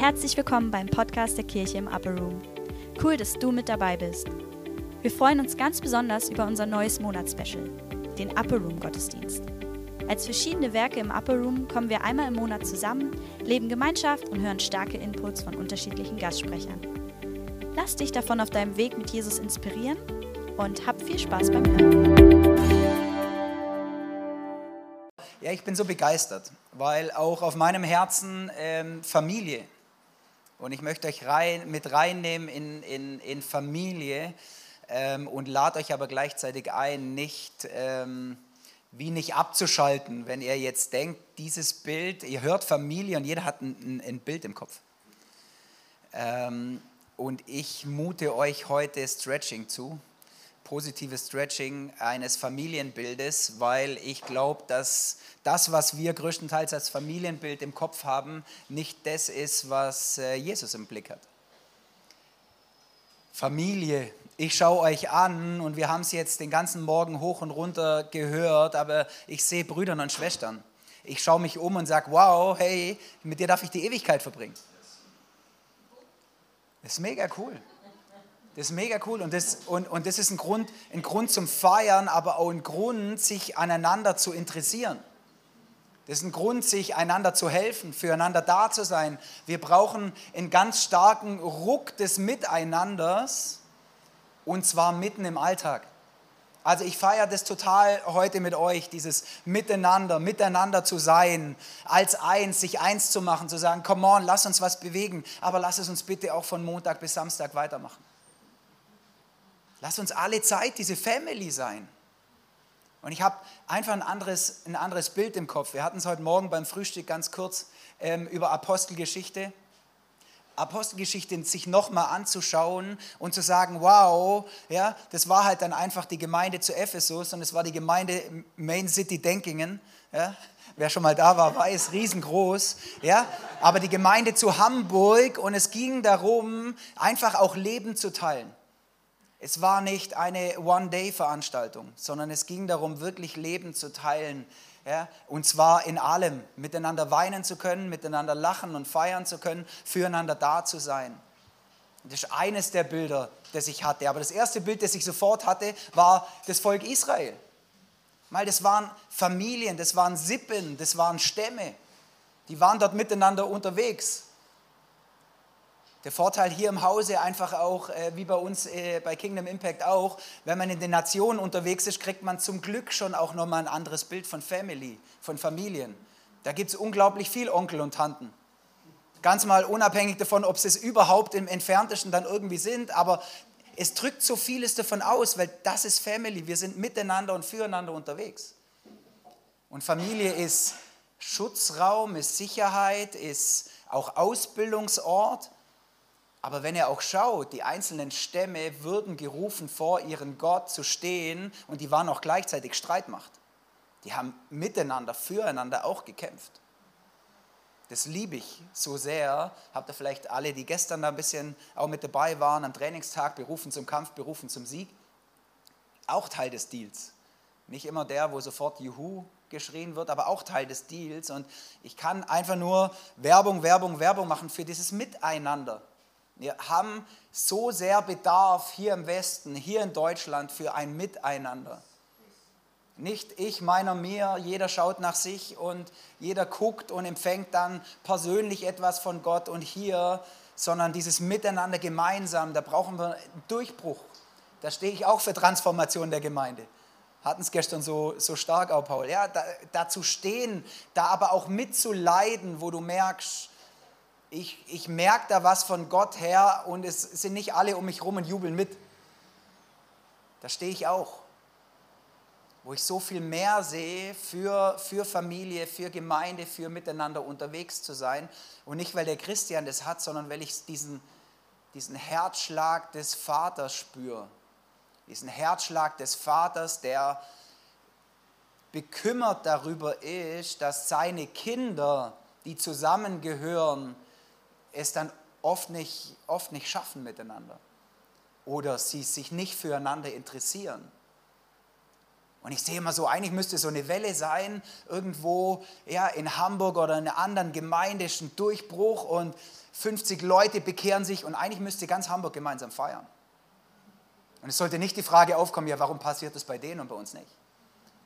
Herzlich willkommen beim Podcast der Kirche im Upper Room. Cool, dass du mit dabei bist. Wir freuen uns ganz besonders über unser neues Monatsspecial, den Upper Room Gottesdienst. Als verschiedene Werke im Upper Room kommen wir einmal im Monat zusammen, leben Gemeinschaft und hören starke Inputs von unterschiedlichen Gastsprechern. Lass dich davon auf deinem Weg mit Jesus inspirieren und hab viel Spaß beim Hören. Ja, ich bin so begeistert, weil auch auf meinem Herzen ähm, Familie. Und ich möchte euch rein, mit reinnehmen in, in, in Familie ähm, und lade euch aber gleichzeitig ein, nicht ähm, wie nicht abzuschalten, wenn ihr jetzt denkt, dieses Bild, ihr hört Familie und jeder hat ein, ein Bild im Kopf. Ähm, und ich mute euch heute Stretching zu, positives Stretching eines Familienbildes, weil ich glaube, dass das, was wir größtenteils als Familienbild im Kopf haben, nicht das ist, was äh, Jesus im Blick hat. Familie, ich schaue euch an und wir haben es jetzt den ganzen Morgen hoch und runter gehört, aber ich sehe Brüder und Schwestern. Ich schaue mich um und sage, wow, hey, mit dir darf ich die Ewigkeit verbringen. Das ist mega cool. Das ist mega cool und das, und, und das ist ein Grund, ein Grund zum Feiern, aber auch ein Grund, sich aneinander zu interessieren. Das ist ein Grund, sich einander zu helfen, füreinander da zu sein. Wir brauchen einen ganz starken Ruck des Miteinanders und zwar mitten im Alltag. Also ich feiere das total heute mit euch, dieses Miteinander, miteinander zu sein, als eins, sich eins zu machen, zu sagen, come on, lass uns was bewegen, aber lass es uns bitte auch von Montag bis Samstag weitermachen. Lass uns alle Zeit diese Family sein. Und ich habe einfach ein anderes, ein anderes Bild im Kopf. Wir hatten es heute Morgen beim Frühstück ganz kurz ähm, über Apostelgeschichte. Apostelgeschichte sich nochmal anzuschauen und zu sagen, wow, ja, das war halt dann einfach die Gemeinde zu Ephesus und es war die Gemeinde Main City Denkingen. Ja. Wer schon mal da war, weiß, riesengroß. Ja. Aber die Gemeinde zu Hamburg und es ging darum, einfach auch Leben zu teilen. Es war nicht eine One-Day-Veranstaltung, sondern es ging darum, wirklich Leben zu teilen. Ja? Und zwar in allem, miteinander weinen zu können, miteinander lachen und feiern zu können, füreinander da zu sein. Das ist eines der Bilder, das ich hatte. Aber das erste Bild, das ich sofort hatte, war das Volk Israel. Weil das waren Familien, das waren Sippen, das waren Stämme. Die waren dort miteinander unterwegs. Der Vorteil hier im Hause einfach auch, äh, wie bei uns äh, bei Kingdom Impact auch, wenn man in den Nationen unterwegs ist, kriegt man zum Glück schon auch nochmal ein anderes Bild von Family, von Familien. Da gibt es unglaublich viel Onkel und Tanten. Ganz mal unabhängig davon, ob sie es überhaupt im Entferntesten dann irgendwie sind, aber es drückt so vieles davon aus, weil das ist Family. Wir sind miteinander und füreinander unterwegs. Und Familie ist Schutzraum, ist Sicherheit, ist auch Ausbildungsort. Aber wenn ihr auch schaut, die einzelnen Stämme würden gerufen, vor ihren Gott zu stehen und die waren auch gleichzeitig Streitmacht. Die haben miteinander, füreinander auch gekämpft. Das liebe ich so sehr. Habt ihr vielleicht alle, die gestern da ein bisschen auch mit dabei waren, am Trainingstag, berufen zum Kampf, berufen zum Sieg? Auch Teil des Deals. Nicht immer der, wo sofort Juhu geschrien wird, aber auch Teil des Deals. Und ich kann einfach nur Werbung, Werbung, Werbung machen für dieses Miteinander. Wir haben so sehr Bedarf hier im Westen, hier in Deutschland für ein Miteinander. Nicht ich, meiner, mir, jeder schaut nach sich und jeder guckt und empfängt dann persönlich etwas von Gott und hier, sondern dieses Miteinander gemeinsam, da brauchen wir einen Durchbruch. Da stehe ich auch für Transformation der Gemeinde. Hatten es gestern so, so stark auch, Paul. Ja, da, zu stehen, da aber auch mitzuleiden, wo du merkst, ich, ich merke da was von Gott her und es sind nicht alle um mich herum und jubeln mit. Da stehe ich auch. Wo ich so viel mehr sehe für, für Familie, für Gemeinde, für miteinander unterwegs zu sein. Und nicht, weil der Christian das hat, sondern weil ich diesen, diesen Herzschlag des Vaters spüre. Diesen Herzschlag des Vaters, der bekümmert darüber ist, dass seine Kinder, die zusammengehören, es dann oft nicht, oft nicht schaffen miteinander oder sie sich nicht füreinander interessieren. Und ich sehe immer so, eigentlich müsste so eine Welle sein, irgendwo ja, in Hamburg oder in einer anderen Gemeinde ist ein Durchbruch und 50 Leute bekehren sich und eigentlich müsste ganz Hamburg gemeinsam feiern. Und es sollte nicht die Frage aufkommen, ja, warum passiert das bei denen und bei uns nicht?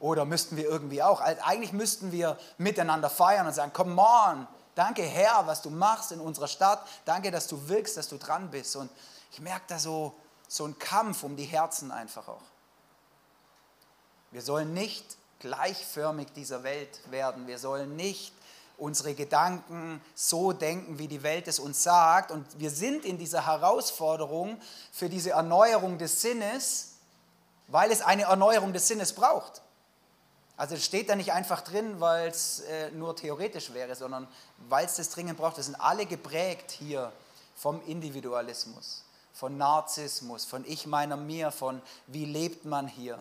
Oder müssten wir irgendwie auch? Also eigentlich müssten wir miteinander feiern und sagen, come on, danke Herr, was du machst in unserer Stadt, danke, dass du wirkst, dass du dran bist. Und ich merke da so, so einen Kampf um die Herzen einfach auch. Wir sollen nicht gleichförmig dieser Welt werden. Wir sollen nicht unsere Gedanken so denken, wie die Welt es uns sagt. Und wir sind in dieser Herausforderung für diese Erneuerung des Sinnes, weil es eine Erneuerung des Sinnes braucht. Also es steht da nicht einfach drin, weil es äh, nur theoretisch wäre, sondern weil es das dringend braucht. Wir sind alle geprägt hier vom Individualismus, von Narzissmus, von Ich, meiner, mir, von wie lebt man hier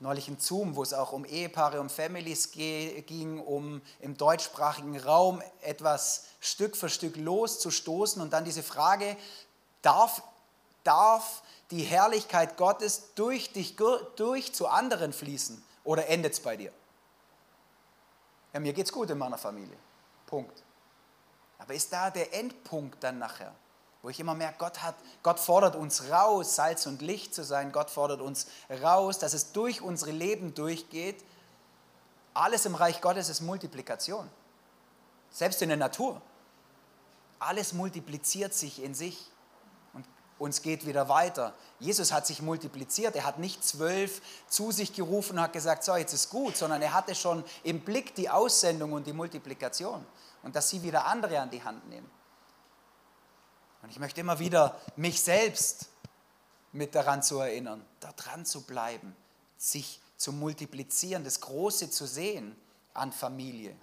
neulich im Zoom, wo es auch um Ehepaare, um Families ging, um im deutschsprachigen Raum etwas Stück für Stück loszustoßen und dann diese Frage, darf, darf die Herrlichkeit Gottes durch dich durch zu anderen fließen oder endet es bei dir? Ja, mir geht es gut in meiner Familie. Punkt. Aber ist da der Endpunkt dann nachher? Wo ich immer merke, Gott, hat, Gott fordert uns raus, Salz und Licht zu sein. Gott fordert uns raus, dass es durch unsere Leben durchgeht. Alles im Reich Gottes ist Multiplikation. Selbst in der Natur. Alles multipliziert sich in sich und uns geht wieder weiter. Jesus hat sich multipliziert. Er hat nicht zwölf zu sich gerufen und hat gesagt, so, jetzt ist gut, sondern er hatte schon im Blick die Aussendung und die Multiplikation und dass sie wieder andere an die Hand nehmen. Und ich möchte immer wieder mich selbst mit daran zu erinnern, dran zu bleiben, sich zu multiplizieren, das Große zu sehen an Familie.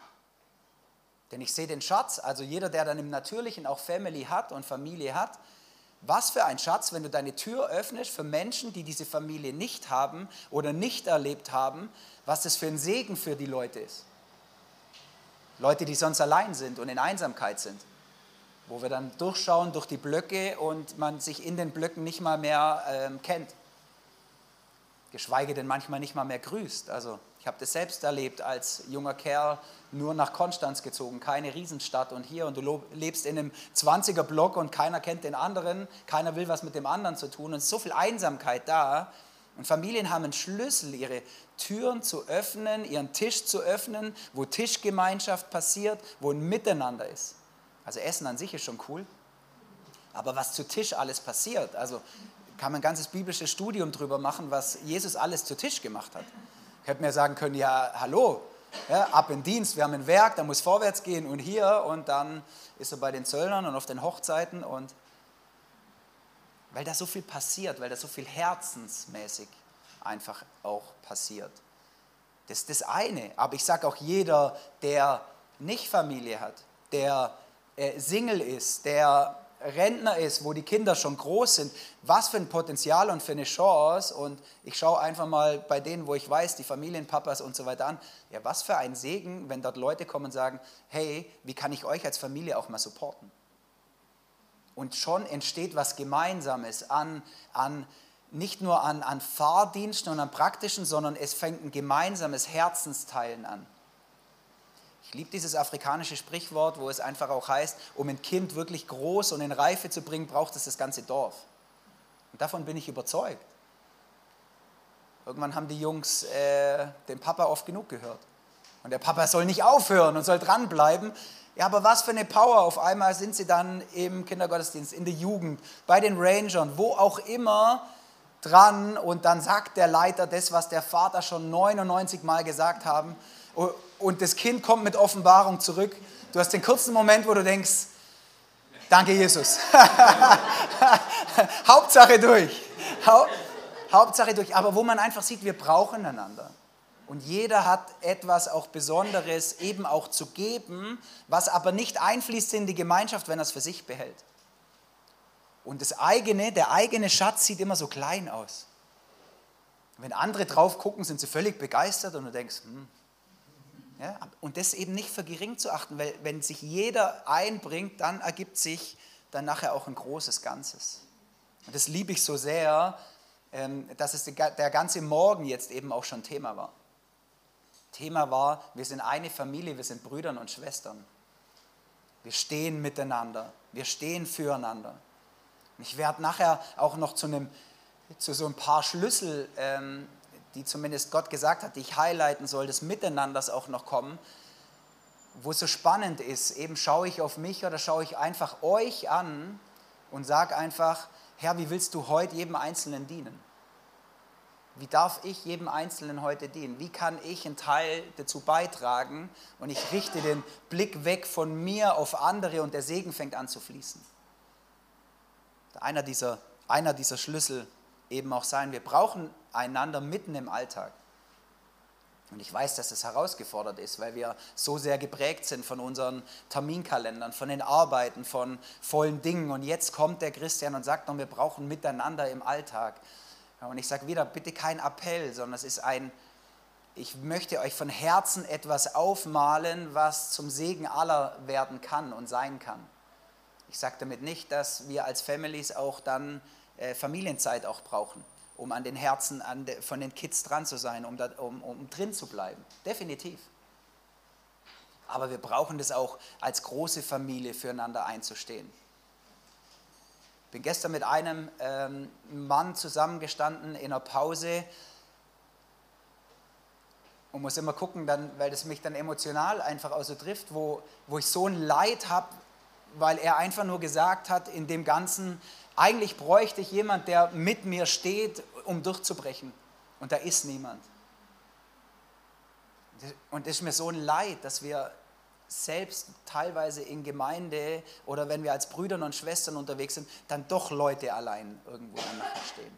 Denn ich sehe den Schatz, also jeder, der dann im Natürlichen auch Family hat und Familie hat, was für ein Schatz, wenn du deine Tür öffnest für Menschen, die diese Familie nicht haben oder nicht erlebt haben, was das für ein Segen für die Leute ist. Leute, die sonst allein sind und in Einsamkeit sind wo wir dann durchschauen durch die Blöcke und man sich in den Blöcken nicht mal mehr ähm, kennt. Geschweige denn manchmal nicht mal mehr grüßt. Also ich habe das selbst erlebt als junger Kerl, nur nach Konstanz gezogen, keine Riesenstadt und hier und du lebst in einem 20er Block und keiner kennt den anderen, keiner will was mit dem anderen zu tun und so viel Einsamkeit da. Und Familien haben einen Schlüssel, ihre Türen zu öffnen, ihren Tisch zu öffnen, wo Tischgemeinschaft passiert, wo ein Miteinander ist. Also Essen an sich ist schon cool. Aber was zu Tisch alles passiert, also kann man ein ganzes biblisches Studium drüber machen, was Jesus alles zu Tisch gemacht hat. Hätte mir sagen können, ja, hallo, ja, ab in Dienst, wir haben ein Werk, da muss vorwärts gehen und hier und dann ist er bei den Zöllnern und auf den Hochzeiten und weil da so viel passiert, weil da so viel herzensmäßig einfach auch passiert. Das ist das eine. Aber ich sage auch jeder, der nicht Familie hat, der äh, Single ist, der Rentner ist, wo die Kinder schon groß sind, was für ein Potenzial und für eine Chance. Und ich schaue einfach mal bei denen, wo ich weiß, die Familienpapas und so weiter an, ja, was für ein Segen, wenn dort Leute kommen und sagen, hey, wie kann ich euch als Familie auch mal supporten? Und schon entsteht was Gemeinsames an, an nicht nur an, an Fahrdiensten und an praktischen, sondern es fängt ein gemeinsames Herzensteilen an. Ich liebe dieses afrikanische Sprichwort, wo es einfach auch heißt, um ein Kind wirklich groß und in Reife zu bringen, braucht es das ganze Dorf. Und davon bin ich überzeugt. Irgendwann haben die Jungs äh, den Papa oft genug gehört. Und der Papa soll nicht aufhören und soll dranbleiben. Ja, aber was für eine Power. Auf einmal sind sie dann im Kindergottesdienst, in der Jugend, bei den Rangern, wo auch immer dran. Und dann sagt der Leiter das, was der Vater schon 99 Mal gesagt haben und das Kind kommt mit Offenbarung zurück. Du hast den kurzen Moment, wo du denkst, danke Jesus. Hauptsache durch. Haupt, Hauptsache durch. Aber wo man einfach sieht, wir brauchen einander. Und jeder hat etwas auch Besonderes eben auch zu geben, was aber nicht einfließt in die Gemeinschaft, wenn er es für sich behält. Und das eigene, der eigene Schatz sieht immer so klein aus. Wenn andere drauf gucken, sind sie völlig begeistert und du denkst, hm, ja, und das eben nicht für gering zu achten, weil wenn sich jeder einbringt, dann ergibt sich dann nachher auch ein großes Ganzes. Und das liebe ich so sehr, ähm, dass es der ganze Morgen jetzt eben auch schon Thema war. Thema war, wir sind eine Familie, wir sind Brüder und Schwestern. Wir stehen miteinander, wir stehen füreinander. Ich werde nachher auch noch zu, einem, zu so ein paar Schlüssel, ähm, die zumindest Gott gesagt hat, die ich highlighten soll, des Miteinanders auch noch kommen, wo es so spannend ist. Eben schaue ich auf mich oder schaue ich einfach euch an und sage einfach, Herr, wie willst du heute jedem Einzelnen dienen? Wie darf ich jedem Einzelnen heute dienen? Wie kann ich einen Teil dazu beitragen? Und ich richte den Blick weg von mir auf andere und der Segen fängt an zu fließen. Einer dieser, einer dieser Schlüssel eben auch sein, wir brauchen einander mitten im Alltag. Und ich weiß, dass das herausgefordert ist, weil wir so sehr geprägt sind von unseren Terminkalendern, von den Arbeiten, von vollen Dingen. Und jetzt kommt der Christian und sagt noch, wir brauchen miteinander im Alltag. Und ich sage wieder, bitte kein Appell, sondern es ist ein, ich möchte euch von Herzen etwas aufmalen, was zum Segen aller werden kann und sein kann. Ich sage damit nicht, dass wir als Families auch dann äh, Familienzeit auch brauchen um an den Herzen an de, von den Kids dran zu sein, um, da, um, um drin zu bleiben. Definitiv. Aber wir brauchen das auch als große Familie füreinander einzustehen. Ich bin gestern mit einem ähm, Mann zusammengestanden in einer Pause und muss immer gucken, dann, weil das mich dann emotional einfach auch so trifft, wo, wo ich so ein Leid habe, weil er einfach nur gesagt hat, in dem Ganzen, eigentlich bräuchte ich jemand, der mit mir steht, um durchzubrechen. Und da ist niemand. Und es ist mir so ein Leid, dass wir selbst teilweise in Gemeinde oder wenn wir als Brüder und Schwestern unterwegs sind, dann doch Leute allein irgendwo stehen.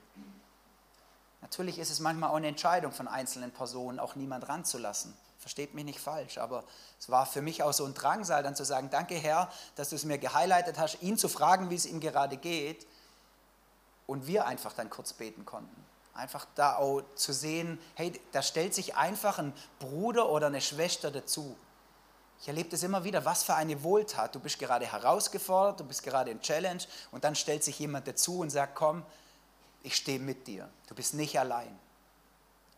Natürlich ist es manchmal auch eine Entscheidung von einzelnen Personen, auch niemand ranzulassen. Versteht mich nicht falsch, aber es war für mich auch so ein Drangsal, dann zu sagen, danke Herr, dass du es mir gehighlightet hast, ihn zu fragen, wie es ihm gerade geht und wir einfach dann kurz beten konnten. Einfach da auch zu sehen, hey, da stellt sich einfach ein Bruder oder eine Schwester dazu. Ich erlebe das immer wieder, was für eine Wohltat. Du bist gerade herausgefordert, du bist gerade in Challenge und dann stellt sich jemand dazu und sagt, komm, ich stehe mit dir. Du bist nicht allein.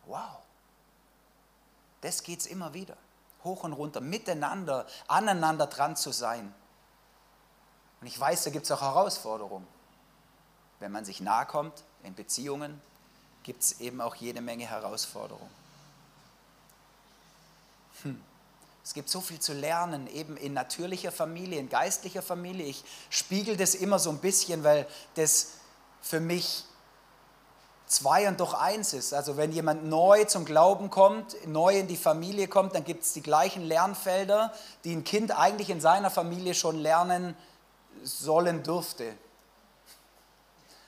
Wow. Das geht es immer wieder. Hoch und runter, miteinander, aneinander dran zu sein. Und ich weiß, da gibt es auch Herausforderungen. Wenn man sich nahe kommt, in Beziehungen, gibt es eben auch jede Menge Herausforderungen. Hm. Es gibt so viel zu lernen, eben in natürlicher Familie, in geistlicher Familie. Ich spiegel das immer so ein bisschen, weil das für mich zwei und doch eins ist. Also wenn jemand neu zum Glauben kommt, neu in die Familie kommt, dann gibt es die gleichen Lernfelder, die ein Kind eigentlich in seiner Familie schon lernen sollen dürfte,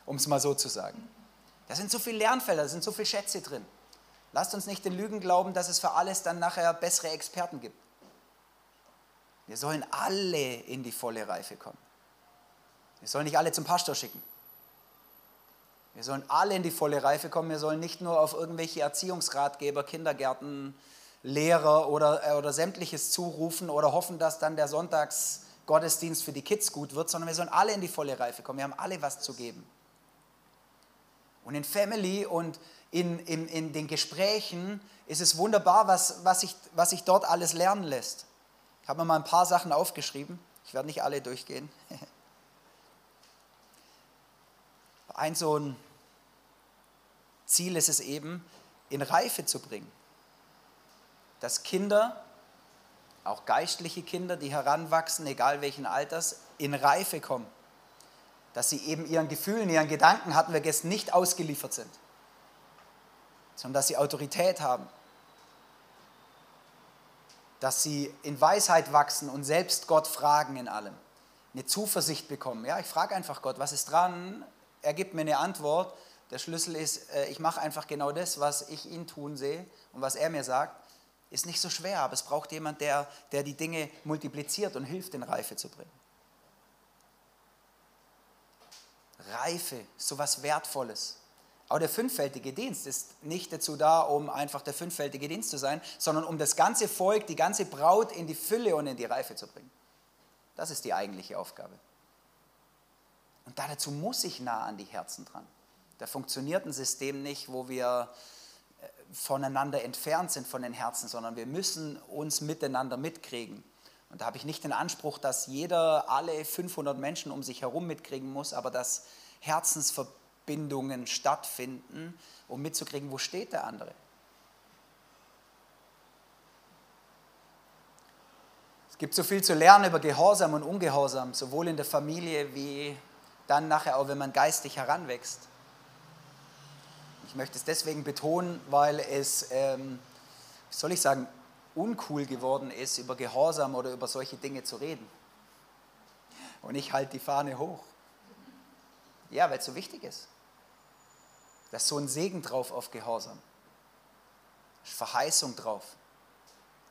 um es mal so zu sagen. Da sind so viele Lernfelder, da sind so viele Schätze drin. Lasst uns nicht den Lügen glauben, dass es für alles dann nachher bessere Experten gibt. Wir sollen alle in die volle Reife kommen. Wir sollen nicht alle zum Pastor schicken. Wir sollen alle in die volle Reife kommen. Wir sollen nicht nur auf irgendwelche Erziehungsratgeber, Kindergärten, Lehrer oder, äh, oder sämtliches zurufen oder hoffen, dass dann der Sonntagsgottesdienst für die Kids gut wird, sondern wir sollen alle in die volle Reife kommen. Wir haben alle was zu geben. Und in Family und in, in, in den Gesprächen ist es wunderbar, was, was, sich, was sich dort alles lernen lässt. Ich habe mir mal ein paar Sachen aufgeschrieben. Ich werde nicht alle durchgehen. Ein so ein Ziel ist es eben, in Reife zu bringen. Dass Kinder, auch geistliche Kinder, die heranwachsen, egal welchen Alters, in Reife kommen. Dass sie eben ihren Gefühlen, ihren Gedanken, hatten wir gestern, nicht ausgeliefert sind, sondern dass sie Autorität haben. Dass sie in Weisheit wachsen und selbst Gott fragen in allem. Eine Zuversicht bekommen. Ja, ich frage einfach Gott, was ist dran? er gibt mir eine Antwort. Der Schlüssel ist, äh, ich mache einfach genau das, was ich ihn tun sehe und was er mir sagt. Ist nicht so schwer, aber es braucht jemand, der, der die Dinge multipliziert und hilft, in Reife zu bringen. Reife, so was Wertvolles. Aber der fünffältige Dienst ist nicht dazu da, um einfach der fünffältige Dienst zu sein, sondern um das ganze Volk, die ganze Braut in die Fülle und in die Reife zu bringen. Das ist die eigentliche Aufgabe. Und dazu muss ich nah an die Herzen dran. Da funktioniert ein System nicht, wo wir äh, voneinander entfernt sind von den Herzen, sondern wir müssen uns miteinander mitkriegen. Und da habe ich nicht den Anspruch, dass jeder alle 500 Menschen um sich herum mitkriegen muss, aber dass Herzensverbindungen stattfinden, um mitzukriegen, wo steht der andere. Es gibt so viel zu lernen über Gehorsam und Ungehorsam, sowohl in der Familie wie dann nachher auch, wenn man geistig heranwächst. Ich möchte es deswegen betonen, weil es, ähm, wie soll ich sagen, uncool geworden ist, über Gehorsam oder über solche Dinge zu reden. Und ich halte die Fahne hoch. Ja, weil es so wichtig ist. Da ist so ein Segen drauf auf Gehorsam. Ist Verheißung drauf.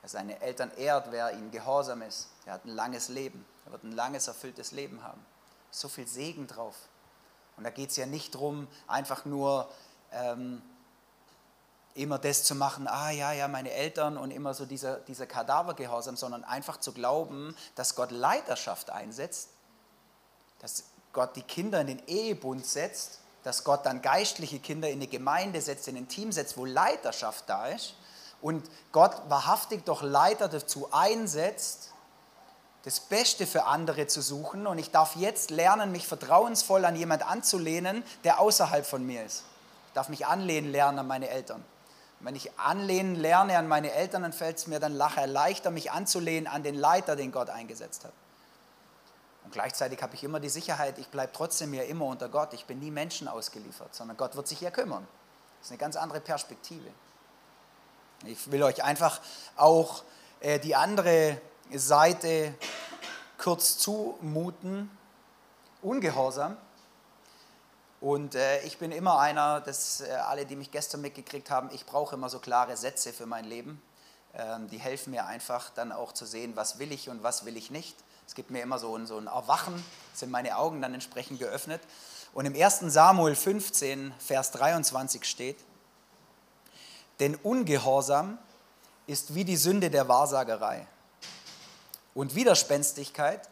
Er seine Eltern ehrt, wer ihnen gehorsam ist. Er hat ein langes Leben. Er wird ein langes, erfülltes Leben haben. So viel Segen drauf. Und da geht es ja nicht darum, einfach nur ähm, immer das zu machen, ah ja, ja, meine Eltern und immer so dieser, dieser Kadavergehorsam, sondern einfach zu glauben, dass Gott Leiterschaft einsetzt, dass Gott die Kinder in den Ehebund setzt, dass Gott dann geistliche Kinder in eine Gemeinde setzt, in ein Team setzt, wo Leiterschaft da ist und Gott wahrhaftig doch Leiter dazu einsetzt, das Beste für andere zu suchen und ich darf jetzt lernen, mich vertrauensvoll an jemand anzulehnen, der außerhalb von mir ist. Darf mich anlehnen lernen an meine Eltern. Wenn ich anlehnen lerne an meine Eltern, dann fällt es mir dann nachher leichter, mich anzulehnen an den Leiter, den Gott eingesetzt hat. Und gleichzeitig habe ich immer die Sicherheit, ich bleibe trotzdem ja immer unter Gott. Ich bin nie Menschen ausgeliefert, sondern Gott wird sich hier kümmern. Das ist eine ganz andere Perspektive. Ich will euch einfach auch äh, die andere Seite kurz zumuten. Ungehorsam und äh, ich bin immer einer, das äh, alle, die mich gestern mitgekriegt haben, ich brauche immer so klare Sätze für mein Leben. Ähm, die helfen mir einfach dann auch zu sehen, was will ich und was will ich nicht. Es gibt mir immer so ein, so ein Erwachen, sind meine Augen dann entsprechend geöffnet. Und im 1. Samuel 15, Vers 23 steht, denn Ungehorsam ist wie die Sünde der Wahrsagerei. Und Widerspenstigkeit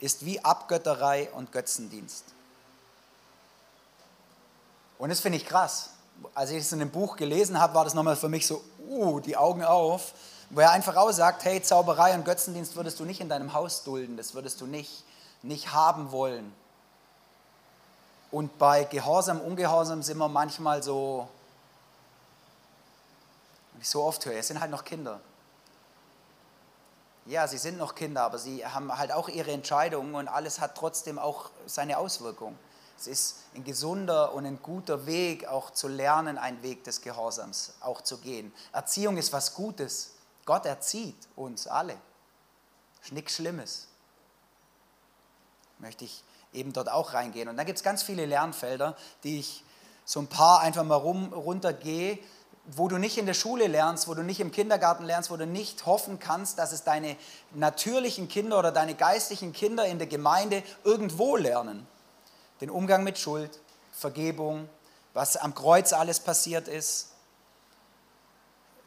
ist wie Abgötterei und Götzendienst. Und das finde ich krass. Als ich es in dem Buch gelesen habe, war das nochmal für mich so, uh, die Augen auf, wo er einfach auch sagt, hey, Zauberei und Götzendienst würdest du nicht in deinem Haus dulden, das würdest du nicht, nicht haben wollen. Und bei Gehorsam, Ungehorsam sind wir manchmal so, wie ich so oft höre, es sind halt noch Kinder. Ja, sie sind noch Kinder, aber sie haben halt auch ihre Entscheidungen und alles hat trotzdem auch seine Auswirkungen. Es ist ein gesunder und ein guter Weg, auch zu lernen, einen Weg des Gehorsams auch zu gehen. Erziehung ist was Gutes. Gott erzieht uns alle. Ist nichts Schlimmes. Möchte ich eben dort auch reingehen. Und da gibt es ganz viele Lernfelder, die ich so ein paar einfach mal rum, runtergehe, wo du nicht in der Schule lernst, wo du nicht im Kindergarten lernst, wo du nicht hoffen kannst, dass es deine natürlichen Kinder oder deine geistlichen Kinder in der Gemeinde irgendwo lernen den Umgang mit Schuld, Vergebung, was am Kreuz alles passiert ist,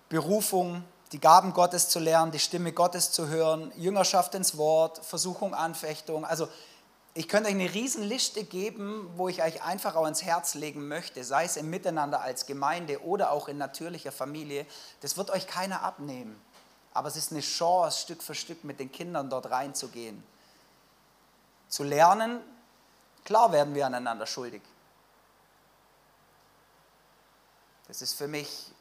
Berufung, die Gaben Gottes zu lernen, die Stimme Gottes zu hören, Jüngerschaft ins Wort, Versuchung, Anfechtung. Also ich könnte euch eine Riesenliste geben, wo ich euch einfach auch ins Herz legen möchte, sei es im Miteinander als Gemeinde oder auch in natürlicher Familie. Das wird euch keiner abnehmen. Aber es ist eine Chance, Stück für Stück mit den Kindern dort reinzugehen. Zu lernen, Klar werden wir aneinander schuldig. Das ist für mich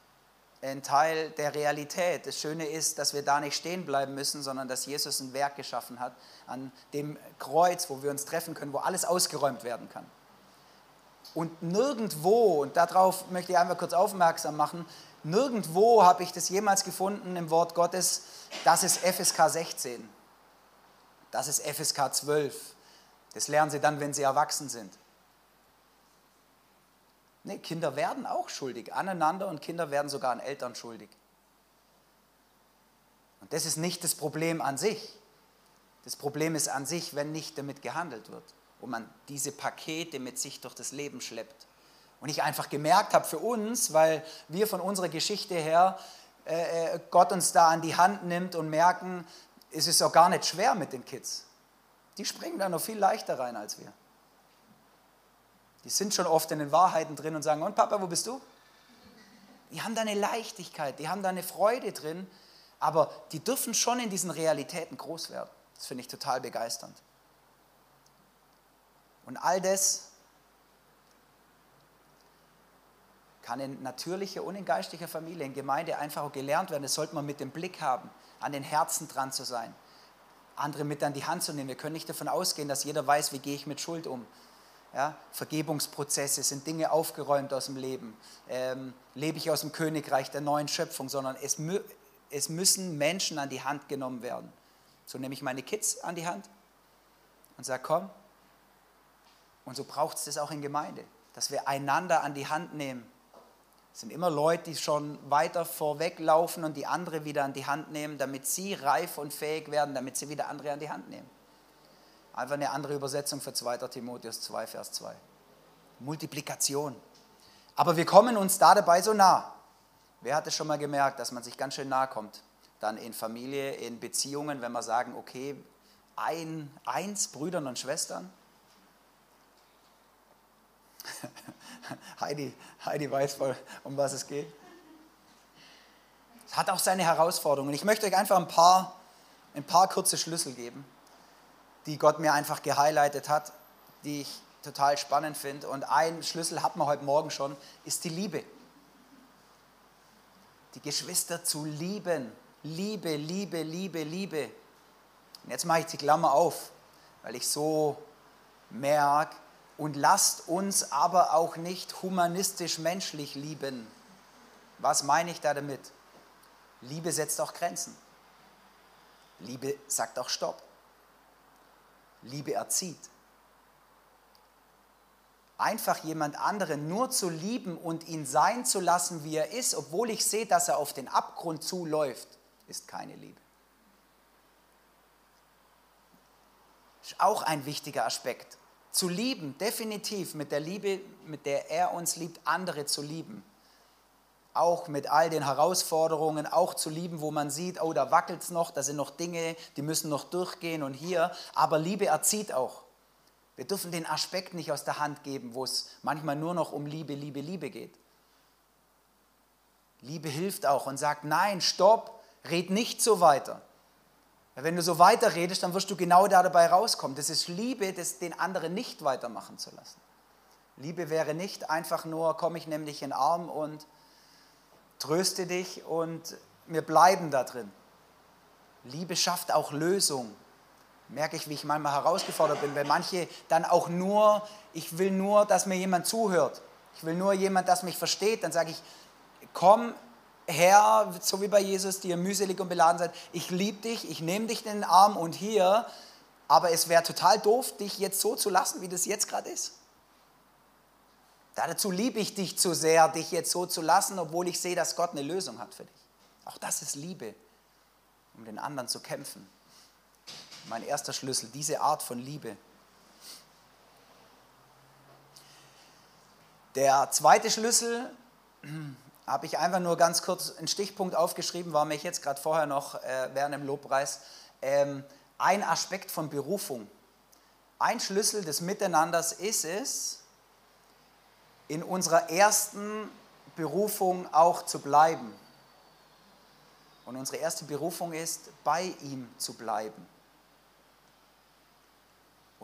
ein Teil der Realität. Das Schöne ist, dass wir da nicht stehen bleiben müssen, sondern dass Jesus ein Werk geschaffen hat an dem Kreuz, wo wir uns treffen können, wo alles ausgeräumt werden kann. Und nirgendwo, und darauf möchte ich einfach kurz aufmerksam machen, nirgendwo habe ich das jemals gefunden im Wort Gottes, das ist FSK 16, das ist FSK 12, das lernen sie dann, wenn sie erwachsen sind. Nee, Kinder werden auch schuldig aneinander und Kinder werden sogar an Eltern schuldig. Und das ist nicht das Problem an sich. Das Problem ist an sich, wenn nicht damit gehandelt wird und man diese Pakete mit sich durch das Leben schleppt. Und ich einfach gemerkt habe für uns, weil wir von unserer Geschichte her äh, äh Gott uns da an die Hand nimmt und merken, es ist auch gar nicht schwer mit den Kids. Die springen da noch viel leichter rein als wir. Die sind schon oft in den Wahrheiten drin und sagen, und Papa, wo bist du? Die haben da eine Leichtigkeit, die haben da eine Freude drin, aber die dürfen schon in diesen Realitäten groß werden. Das finde ich total begeisternd. Und all das kann in natürlicher und in geistlicher Familie, in Gemeinde einfach auch gelernt werden. Das sollte man mit dem Blick haben, an den Herzen dran zu sein, andere mit an die Hand zu nehmen. Wir können nicht davon ausgehen, dass jeder weiß, wie gehe ich mit Schuld um. Ja, Vergebungsprozesse sind Dinge aufgeräumt aus dem Leben. Ähm, lebe ich aus dem Königreich der neuen Schöpfung, sondern es, mü es müssen Menschen an die Hand genommen werden. So nehme ich meine Kids an die Hand und sage, komm. Und so braucht es das auch in Gemeinde, dass wir einander an die Hand nehmen es sind immer Leute, die schon weiter vorweglaufen und die andere wieder an die Hand nehmen, damit sie reif und fähig werden, damit sie wieder andere an die Hand nehmen. Einfach eine andere Übersetzung für 2. Timotheus 2, Vers 2. Multiplikation. Aber wir kommen uns da dabei so nah. Wer hat es schon mal gemerkt, dass man sich ganz schön nahe kommt? Dann in Familie, in Beziehungen, wenn wir sagen, okay, ein, eins, Brüdern und Schwestern. Heidi, Heidi weiß voll, um was es geht. Es hat auch seine Herausforderungen. Ich möchte euch einfach ein paar, ein paar kurze Schlüssel geben, die Gott mir einfach gehighlightet hat, die ich total spannend finde. Und ein Schlüssel hat man heute Morgen schon, ist die Liebe. Die Geschwister zu lieben. Liebe, Liebe, Liebe, Liebe. Und jetzt mache ich die Klammer auf, weil ich so merke, und lasst uns aber auch nicht humanistisch menschlich lieben. Was meine ich da damit? Liebe setzt auch Grenzen. Liebe sagt auch Stopp. Liebe erzieht. Einfach jemand anderen nur zu lieben und ihn sein zu lassen, wie er ist, obwohl ich sehe, dass er auf den Abgrund zuläuft, ist keine Liebe. Ist auch ein wichtiger Aspekt zu lieben, definitiv mit der Liebe, mit der er uns liebt, andere zu lieben. Auch mit all den Herausforderungen, auch zu lieben, wo man sieht, oh, da wackelt es noch, da sind noch Dinge, die müssen noch durchgehen und hier. Aber Liebe erzieht auch. Wir dürfen den Aspekt nicht aus der Hand geben, wo es manchmal nur noch um Liebe, Liebe, Liebe geht. Liebe hilft auch und sagt, nein, stopp, red nicht so weiter. Wenn du so weiterredest, dann wirst du genau da dabei rauskommen. Das ist Liebe, das den anderen nicht weitermachen zu lassen. Liebe wäre nicht einfach nur, komm, ich nehme dich in den Arm und tröste dich und wir bleiben da drin. Liebe schafft auch Lösung. Merke ich, wie ich manchmal herausgefordert bin, weil manche dann auch nur, ich will nur, dass mir jemand zuhört. Ich will nur jemand, das mich versteht. Dann sage ich, komm, Herr, so wie bei Jesus, die ihr mühselig und beladen seid, ich liebe dich, ich nehme dich in den Arm und hier, aber es wäre total doof, dich jetzt so zu lassen, wie das jetzt gerade ist. Dazu liebe ich dich zu sehr, dich jetzt so zu lassen, obwohl ich sehe, dass Gott eine Lösung hat für dich. Auch das ist Liebe, um den anderen zu kämpfen. Mein erster Schlüssel, diese Art von Liebe. Der zweite Schlüssel habe ich einfach nur ganz kurz einen Stichpunkt aufgeschrieben, war mich jetzt gerade vorher noch äh, während dem Lobpreis. Ähm, ein Aspekt von Berufung. Ein Schlüssel des Miteinanders ist es, in unserer ersten Berufung auch zu bleiben. Und unsere erste Berufung ist, bei ihm zu bleiben.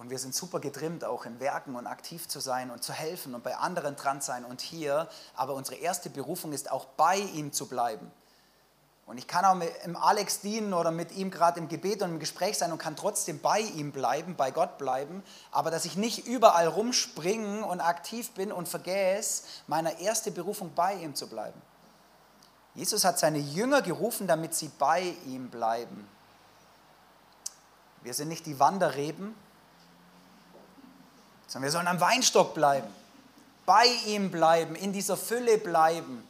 Und wir sind super getrimmt, auch in Werken und aktiv zu sein und zu helfen und bei anderen dran sein und hier. Aber unsere erste Berufung ist auch bei ihm zu bleiben. Und ich kann auch mit im Alex dienen oder mit ihm gerade im Gebet und im Gespräch sein und kann trotzdem bei ihm bleiben, bei Gott bleiben. Aber dass ich nicht überall rumspringen und aktiv bin und vergesse, meine erste Berufung bei ihm zu bleiben. Jesus hat seine Jünger gerufen, damit sie bei ihm bleiben. Wir sind nicht die Wanderreben, sondern wir sollen am Weinstock bleiben, bei ihm bleiben, in dieser Fülle bleiben.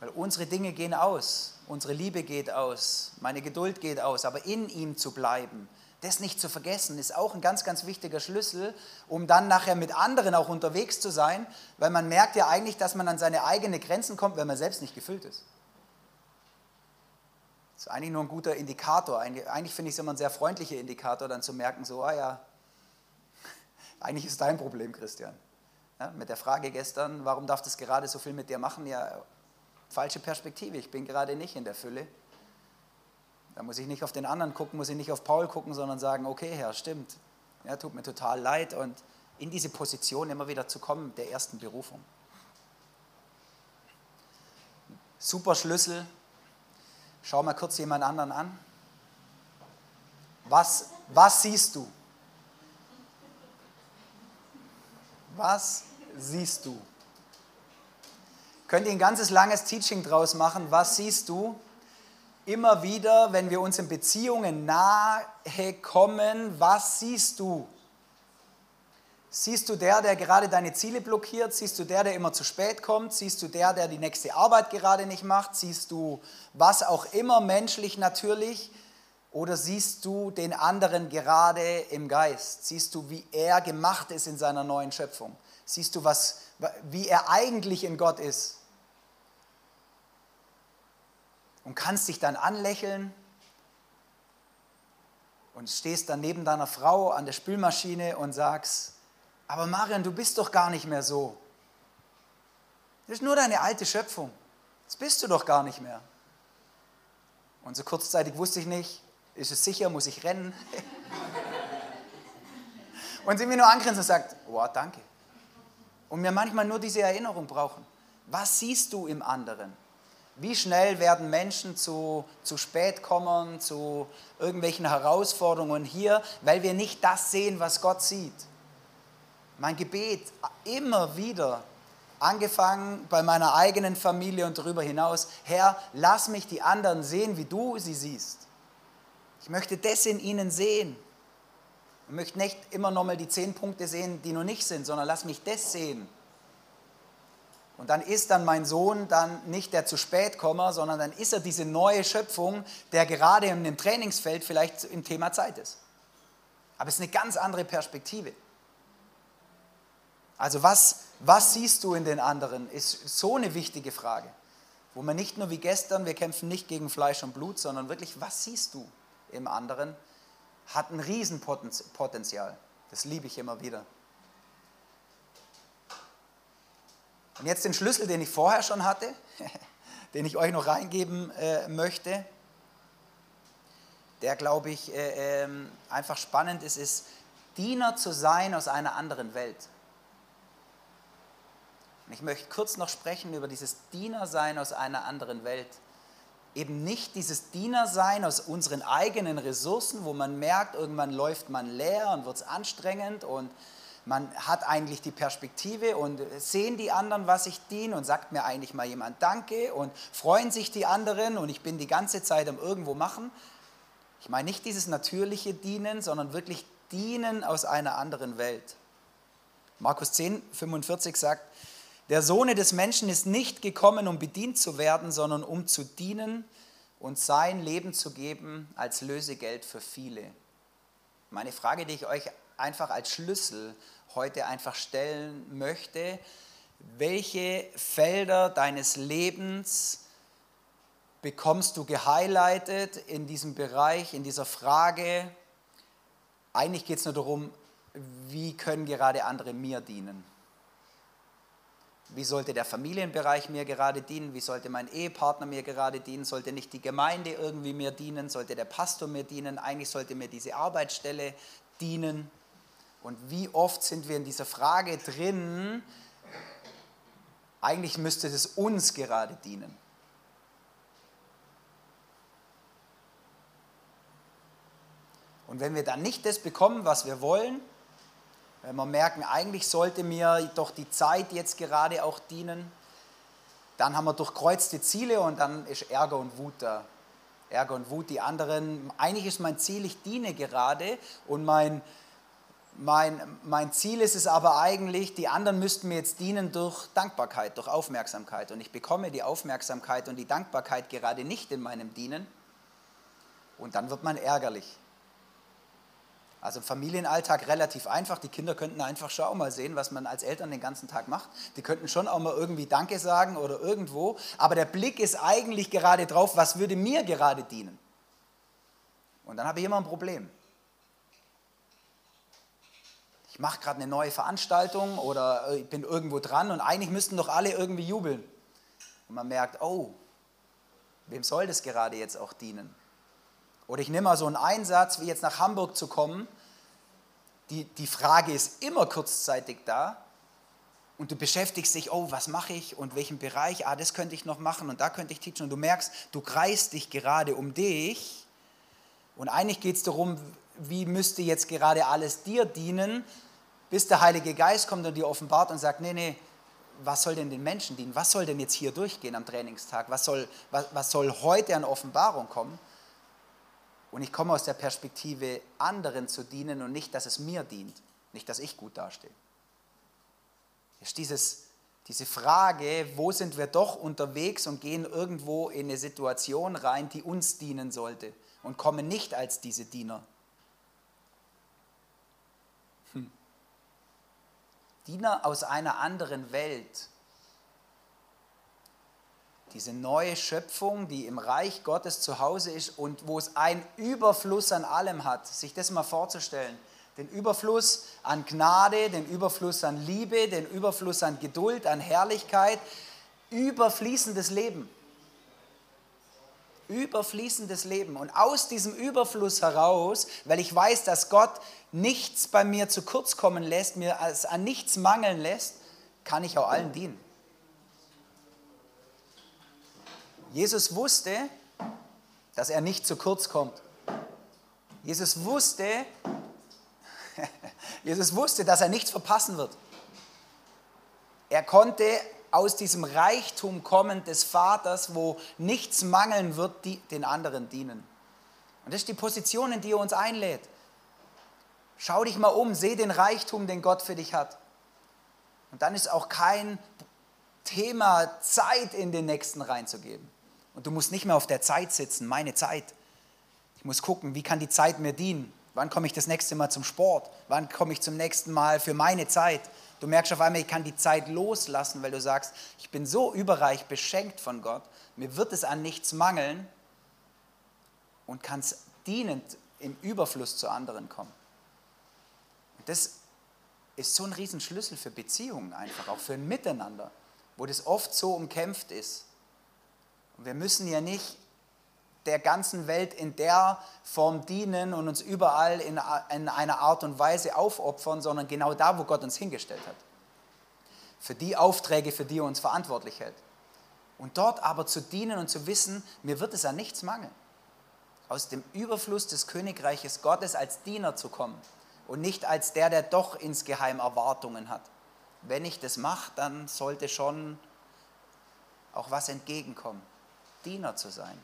Weil unsere Dinge gehen aus, unsere Liebe geht aus, meine Geduld geht aus, aber in ihm zu bleiben, das nicht zu vergessen, ist auch ein ganz, ganz wichtiger Schlüssel, um dann nachher mit anderen auch unterwegs zu sein, weil man merkt ja eigentlich, dass man an seine eigenen Grenzen kommt, wenn man selbst nicht gefüllt ist. Das ist eigentlich nur ein guter Indikator. Eigentlich, finde ich es immer ein sehr freundlicher Indikator, dann zu merken, so, ah ja, Eigentlich ist dein Problem, Christian. Ja, mit der Frage gestern, warum darf das gerade so viel mit dir machen? Ja, falsche Perspektive. Ich bin gerade nicht in der Fülle. Da muss ich nicht auf den anderen gucken, muss ich nicht auf Paul gucken, sondern sagen, okay, Herr, stimmt. Ja, tut mir total leid und in diese Position immer wieder zu kommen, der ersten Berufung. Super Schlüssel. Schau mal kurz jemand anderen an. Was, was siehst du? Was siehst du? Könnt ihr ein ganzes langes Teaching draus machen? Was siehst du? Immer wieder, wenn wir uns in Beziehungen nahe kommen, was siehst du? Siehst du der, der gerade deine Ziele blockiert? Siehst du der, der immer zu spät kommt? Siehst du der, der die nächste Arbeit gerade nicht macht? Siehst du was auch immer menschlich natürlich? Oder siehst du den anderen gerade im Geist? Siehst du, wie er gemacht ist in seiner neuen Schöpfung? Siehst du, was, wie er eigentlich in Gott ist? Und kannst dich dann anlächeln und stehst dann neben deiner Frau an der Spülmaschine und sagst, aber Marian, du bist doch gar nicht mehr so. Das ist nur deine alte Schöpfung. Das bist du doch gar nicht mehr. Und so kurzzeitig wusste ich nicht, ist es sicher? Muss ich rennen? und sie mir nur angrinst und sagt, wow, danke. Und wir manchmal nur diese Erinnerung brauchen. Was siehst du im anderen? Wie schnell werden Menschen zu, zu spät kommen, zu irgendwelchen Herausforderungen hier, weil wir nicht das sehen, was Gott sieht. Mein Gebet immer wieder, angefangen bei meiner eigenen Familie und darüber hinaus, Herr, lass mich die anderen sehen, wie du sie siehst. Ich möchte das in ihnen sehen. Ich möchte nicht immer nochmal die zehn Punkte sehen, die noch nicht sind, sondern lass mich das sehen. Und dann ist dann mein Sohn dann nicht der zu spät kommer, sondern dann ist er diese neue Schöpfung, der gerade in dem Trainingsfeld vielleicht im Thema Zeit ist. Aber es ist eine ganz andere Perspektive. Also was, was siehst du in den anderen, ist so eine wichtige Frage, wo man nicht nur wie gestern, wir kämpfen nicht gegen Fleisch und Blut, sondern wirklich, was siehst du? Im anderen, hat ein Riesenpotenzial. Das liebe ich immer wieder. Und jetzt den Schlüssel, den ich vorher schon hatte, den ich euch noch reingeben äh, möchte, der, glaube ich, äh, äh, einfach spannend ist, ist, Diener zu sein aus einer anderen Welt. Und ich möchte kurz noch sprechen über dieses Dienersein aus einer anderen Welt eben nicht dieses Dienersein aus unseren eigenen Ressourcen, wo man merkt, irgendwann läuft man leer und wird es anstrengend und man hat eigentlich die Perspektive und sehen die anderen, was ich diene und sagt mir eigentlich mal jemand Danke und freuen sich die anderen und ich bin die ganze Zeit am irgendwo machen. Ich meine nicht dieses natürliche Dienen, sondern wirklich Dienen aus einer anderen Welt. Markus 10, 45 sagt, der Sohn des Menschen ist nicht gekommen, um bedient zu werden, sondern um zu dienen und sein Leben zu geben als Lösegeld für viele. Meine Frage, die ich euch einfach als Schlüssel heute einfach stellen möchte, welche Felder deines Lebens bekommst du gehighlightet in diesem Bereich, in dieser Frage? Eigentlich geht es nur darum, wie können gerade andere mir dienen? Wie sollte der Familienbereich mir gerade dienen? Wie sollte mein Ehepartner mir gerade dienen? Sollte nicht die Gemeinde irgendwie mir dienen? Sollte der Pastor mir dienen? Eigentlich sollte mir diese Arbeitsstelle dienen. Und wie oft sind wir in dieser Frage drin, eigentlich müsste es uns gerade dienen. Und wenn wir dann nicht das bekommen, was wir wollen, wenn wir merken, eigentlich sollte mir doch die Zeit jetzt gerade auch dienen, dann haben wir durchkreuzte Ziele und dann ist Ärger und Wut da. Ärger und Wut, die anderen, eigentlich ist mein Ziel, ich diene gerade und mein, mein, mein Ziel ist es aber eigentlich, die anderen müssten mir jetzt dienen durch Dankbarkeit, durch Aufmerksamkeit. Und ich bekomme die Aufmerksamkeit und die Dankbarkeit gerade nicht in meinem Dienen. Und dann wird man ärgerlich. Also im Familienalltag relativ einfach. Die Kinder könnten einfach schon auch mal sehen, was man als Eltern den ganzen Tag macht. Die könnten schon auch mal irgendwie Danke sagen oder irgendwo. Aber der Blick ist eigentlich gerade drauf, was würde mir gerade dienen. Und dann habe ich immer ein Problem. Ich mache gerade eine neue Veranstaltung oder äh, ich bin irgendwo dran und eigentlich müssten doch alle irgendwie jubeln. Und man merkt, oh, wem soll das gerade jetzt auch dienen? Oder ich nehme mal so einen Einsatz, wie jetzt nach Hamburg zu kommen. Die, die Frage ist immer kurzzeitig da. Und du beschäftigst dich, oh, was mache ich und welchen Bereich, ah, das könnte ich noch machen und da könnte ich teachen. Und du merkst, du kreist dich gerade um dich. Und eigentlich geht es darum, wie müsste jetzt gerade alles dir dienen, bis der Heilige Geist kommt und dir offenbart und sagt, nee, nee, was soll denn den Menschen dienen? Was soll denn jetzt hier durchgehen am Trainingstag? Was soll, was, was soll heute an Offenbarung kommen? Und ich komme aus der Perspektive, anderen zu dienen und nicht, dass es mir dient, nicht, dass ich gut dastehe. Ist dieses, diese Frage, wo sind wir doch unterwegs und gehen irgendwo in eine Situation rein, die uns dienen sollte und kommen nicht als diese Diener. Hm. Diener aus einer anderen Welt diese neue Schöpfung, die im Reich Gottes zu Hause ist und wo es einen Überfluss an allem hat, sich das mal vorzustellen. Den Überfluss an Gnade, den Überfluss an Liebe, den Überfluss an Geduld, an Herrlichkeit, überfließendes Leben. Überfließendes Leben. Und aus diesem Überfluss heraus, weil ich weiß, dass Gott nichts bei mir zu kurz kommen lässt, mir an nichts mangeln lässt, kann ich auch allen dienen. Jesus wusste, dass er nicht zu kurz kommt. Jesus wusste, Jesus wusste, dass er nichts verpassen wird. Er konnte aus diesem Reichtum kommen des Vaters, wo nichts mangeln wird, die den anderen dienen. Und das ist die Position, in die er uns einlädt. Schau dich mal um, seh den Reichtum, den Gott für dich hat. Und dann ist auch kein Thema, Zeit in den Nächsten reinzugeben. Und du musst nicht mehr auf der Zeit sitzen, meine Zeit. Ich muss gucken, wie kann die Zeit mir dienen? Wann komme ich das nächste Mal zum Sport? Wann komme ich zum nächsten Mal für meine Zeit? Du merkst auf einmal, ich kann die Zeit loslassen, weil du sagst, ich bin so überreich beschenkt von Gott, mir wird es an nichts mangeln und kann es dienend im Überfluss zu anderen kommen. Und das ist so ein Riesenschlüssel für Beziehungen einfach, auch für ein Miteinander, wo das oft so umkämpft ist. Wir müssen ja nicht der ganzen Welt in der Form dienen und uns überall in, in einer Art und Weise aufopfern, sondern genau da, wo Gott uns hingestellt hat. Für die Aufträge, für die er uns verantwortlich hält. Und dort aber zu dienen und zu wissen, mir wird es an nichts mangeln. Aus dem Überfluss des Königreiches Gottes als Diener zu kommen und nicht als der, der doch insgeheim Erwartungen hat. Wenn ich das mache, dann sollte schon auch was entgegenkommen. Diener zu sein.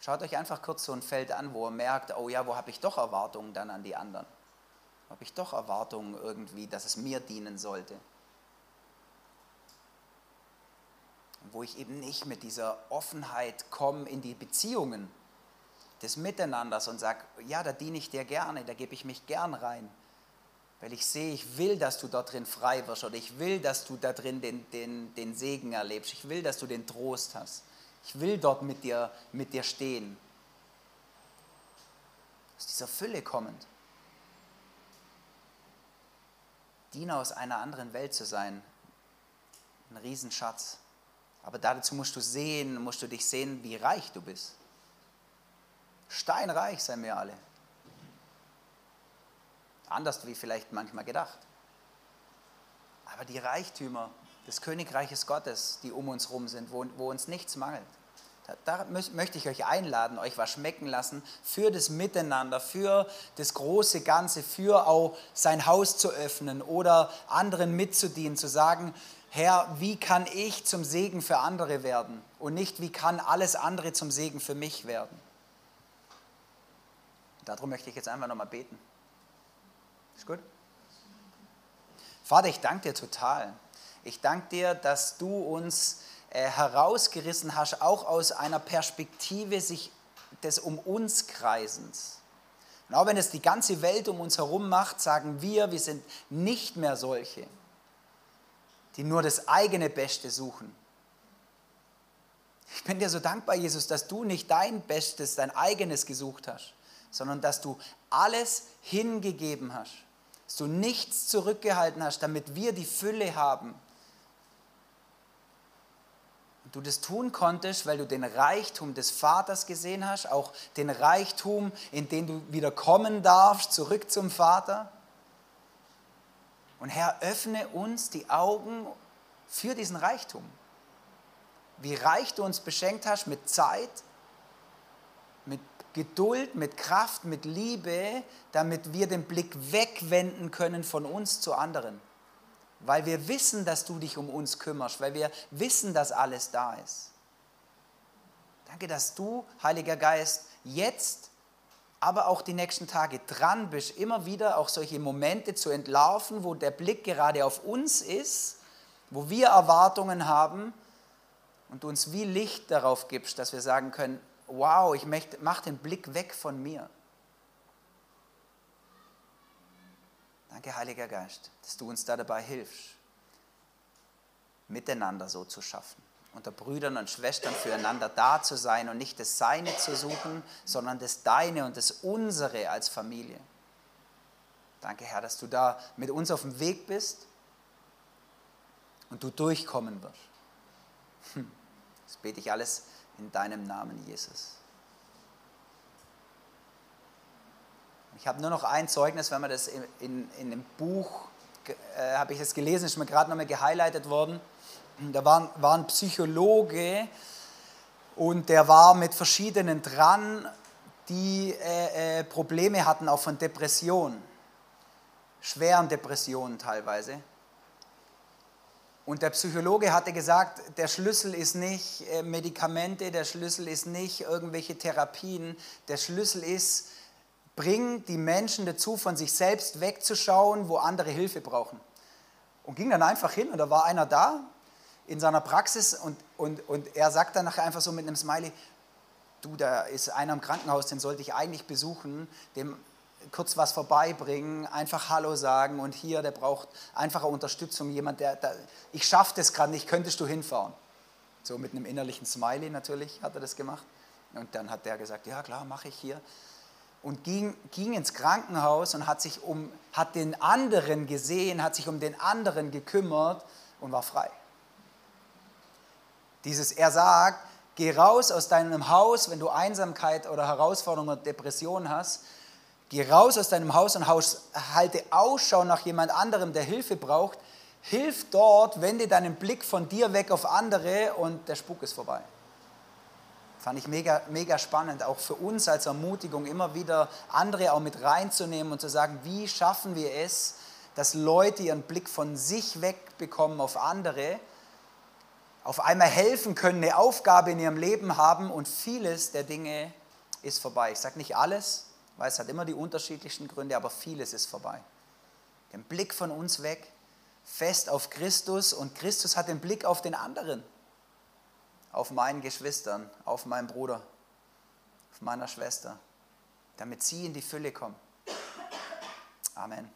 Schaut euch einfach kurz so ein Feld an, wo ihr merkt, oh ja, wo habe ich doch Erwartungen dann an die anderen? Habe ich doch Erwartungen irgendwie, dass es mir dienen sollte? Wo ich eben nicht mit dieser Offenheit komme in die Beziehungen des Miteinanders und sage, ja, da diene ich dir gerne, da gebe ich mich gern rein weil ich sehe, ich will, dass du dort drin frei wirst oder ich will, dass du da drin den, den, den Segen erlebst. Ich will, dass du den Trost hast. Ich will dort mit dir, mit dir stehen. Aus dieser Fülle kommend. Diener aus einer anderen Welt zu sein, ein Riesenschatz. Aber dazu musst du sehen, musst du dich sehen, wie reich du bist. Steinreich seien wir alle. Anders wie vielleicht manchmal gedacht. Aber die Reichtümer des Königreiches Gottes, die um uns herum sind, wo, wo uns nichts mangelt, da, da möchte ich euch einladen, euch was schmecken lassen für das Miteinander, für das große Ganze, für auch sein Haus zu öffnen oder anderen mitzudienen, zu sagen, Herr, wie kann ich zum Segen für andere werden und nicht, wie kann alles andere zum Segen für mich werden. Darum möchte ich jetzt einfach nochmal beten. Ist gut? Vater, ich danke dir total. Ich danke dir, dass du uns äh, herausgerissen hast, auch aus einer Perspektive sich des um uns Kreisens. Und auch wenn es die ganze Welt um uns herum macht, sagen wir, wir sind nicht mehr solche, die nur das eigene Beste suchen. Ich bin dir so dankbar, Jesus, dass du nicht dein Bestes, dein eigenes gesucht hast, sondern dass du alles hingegeben hast. Dass du nichts zurückgehalten hast, damit wir die Fülle haben. Und du das tun konntest, weil du den Reichtum des Vaters gesehen hast, auch den Reichtum, in den du wieder kommen darfst, zurück zum Vater. Und Herr, öffne uns die Augen für diesen Reichtum. Wie reich du uns beschenkt hast mit Zeit, Geduld, mit Kraft, mit Liebe, damit wir den Blick wegwenden können von uns zu anderen. Weil wir wissen, dass du dich um uns kümmerst, weil wir wissen, dass alles da ist. Danke, dass du, Heiliger Geist, jetzt aber auch die nächsten Tage dran bist, immer wieder auch solche Momente zu entlarven, wo der Blick gerade auf uns ist, wo wir Erwartungen haben und du uns wie Licht darauf gibst, dass wir sagen können, wow, ich mach den Blick weg von mir. Danke, Heiliger Geist, dass du uns da dabei hilfst, miteinander so zu schaffen unter Brüdern und Schwestern füreinander da zu sein und nicht das Seine zu suchen, sondern das Deine und das Unsere als Familie. Danke, Herr, dass du da mit uns auf dem Weg bist und du durchkommen wirst. Hm. Das bete ich alles in deinem Namen, Jesus. Ich habe nur noch ein Zeugnis, wenn man das in, in, in dem Buch, äh, habe ich das gelesen, ist mir gerade nochmal gehighlightet worden. Da war, war ein Psychologe und der war mit verschiedenen dran, die äh, äh, Probleme hatten, auch von Depressionen, schweren Depressionen teilweise. Und der Psychologe hatte gesagt, der Schlüssel ist nicht äh, Medikamente, der Schlüssel ist nicht irgendwelche Therapien, der Schlüssel ist, bring die Menschen dazu, von sich selbst wegzuschauen, wo andere Hilfe brauchen. Und ging dann einfach hin und da war einer da, in seiner Praxis und, und, und er sagt dann nachher einfach so mit einem Smiley, du, da ist einer im Krankenhaus, den sollte ich eigentlich besuchen, dem kurz was vorbeibringen, einfach Hallo sagen und hier, der braucht einfache Unterstützung, jemand, der, der ich schaffe das gerade nicht, könntest du hinfahren? So mit einem innerlichen Smiley natürlich hat er das gemacht. Und dann hat der gesagt, ja klar, mache ich hier. Und ging, ging ins Krankenhaus und hat sich um, hat den anderen gesehen, hat sich um den anderen gekümmert und war frei. Dieses, er sagt, geh raus aus deinem Haus, wenn du Einsamkeit oder Herausforderungen oder Depressionen hast. Geh raus aus deinem Haus und halte Ausschau nach jemand anderem, der Hilfe braucht. Hilf dort, wende deinen Blick von dir weg auf andere und der Spuk ist vorbei. Fand ich mega, mega spannend, auch für uns als Ermutigung, immer wieder andere auch mit reinzunehmen und zu sagen, wie schaffen wir es, dass Leute ihren Blick von sich wegbekommen auf andere auf einmal helfen können, eine Aufgabe in ihrem Leben haben und vieles der Dinge ist vorbei. Ich sage nicht alles, weil es hat immer die unterschiedlichsten Gründe, aber vieles ist vorbei. Den Blick von uns weg, fest auf Christus und Christus hat den Blick auf den anderen, auf meinen Geschwistern, auf meinen Bruder, auf meiner Schwester, damit sie in die Fülle kommen. Amen.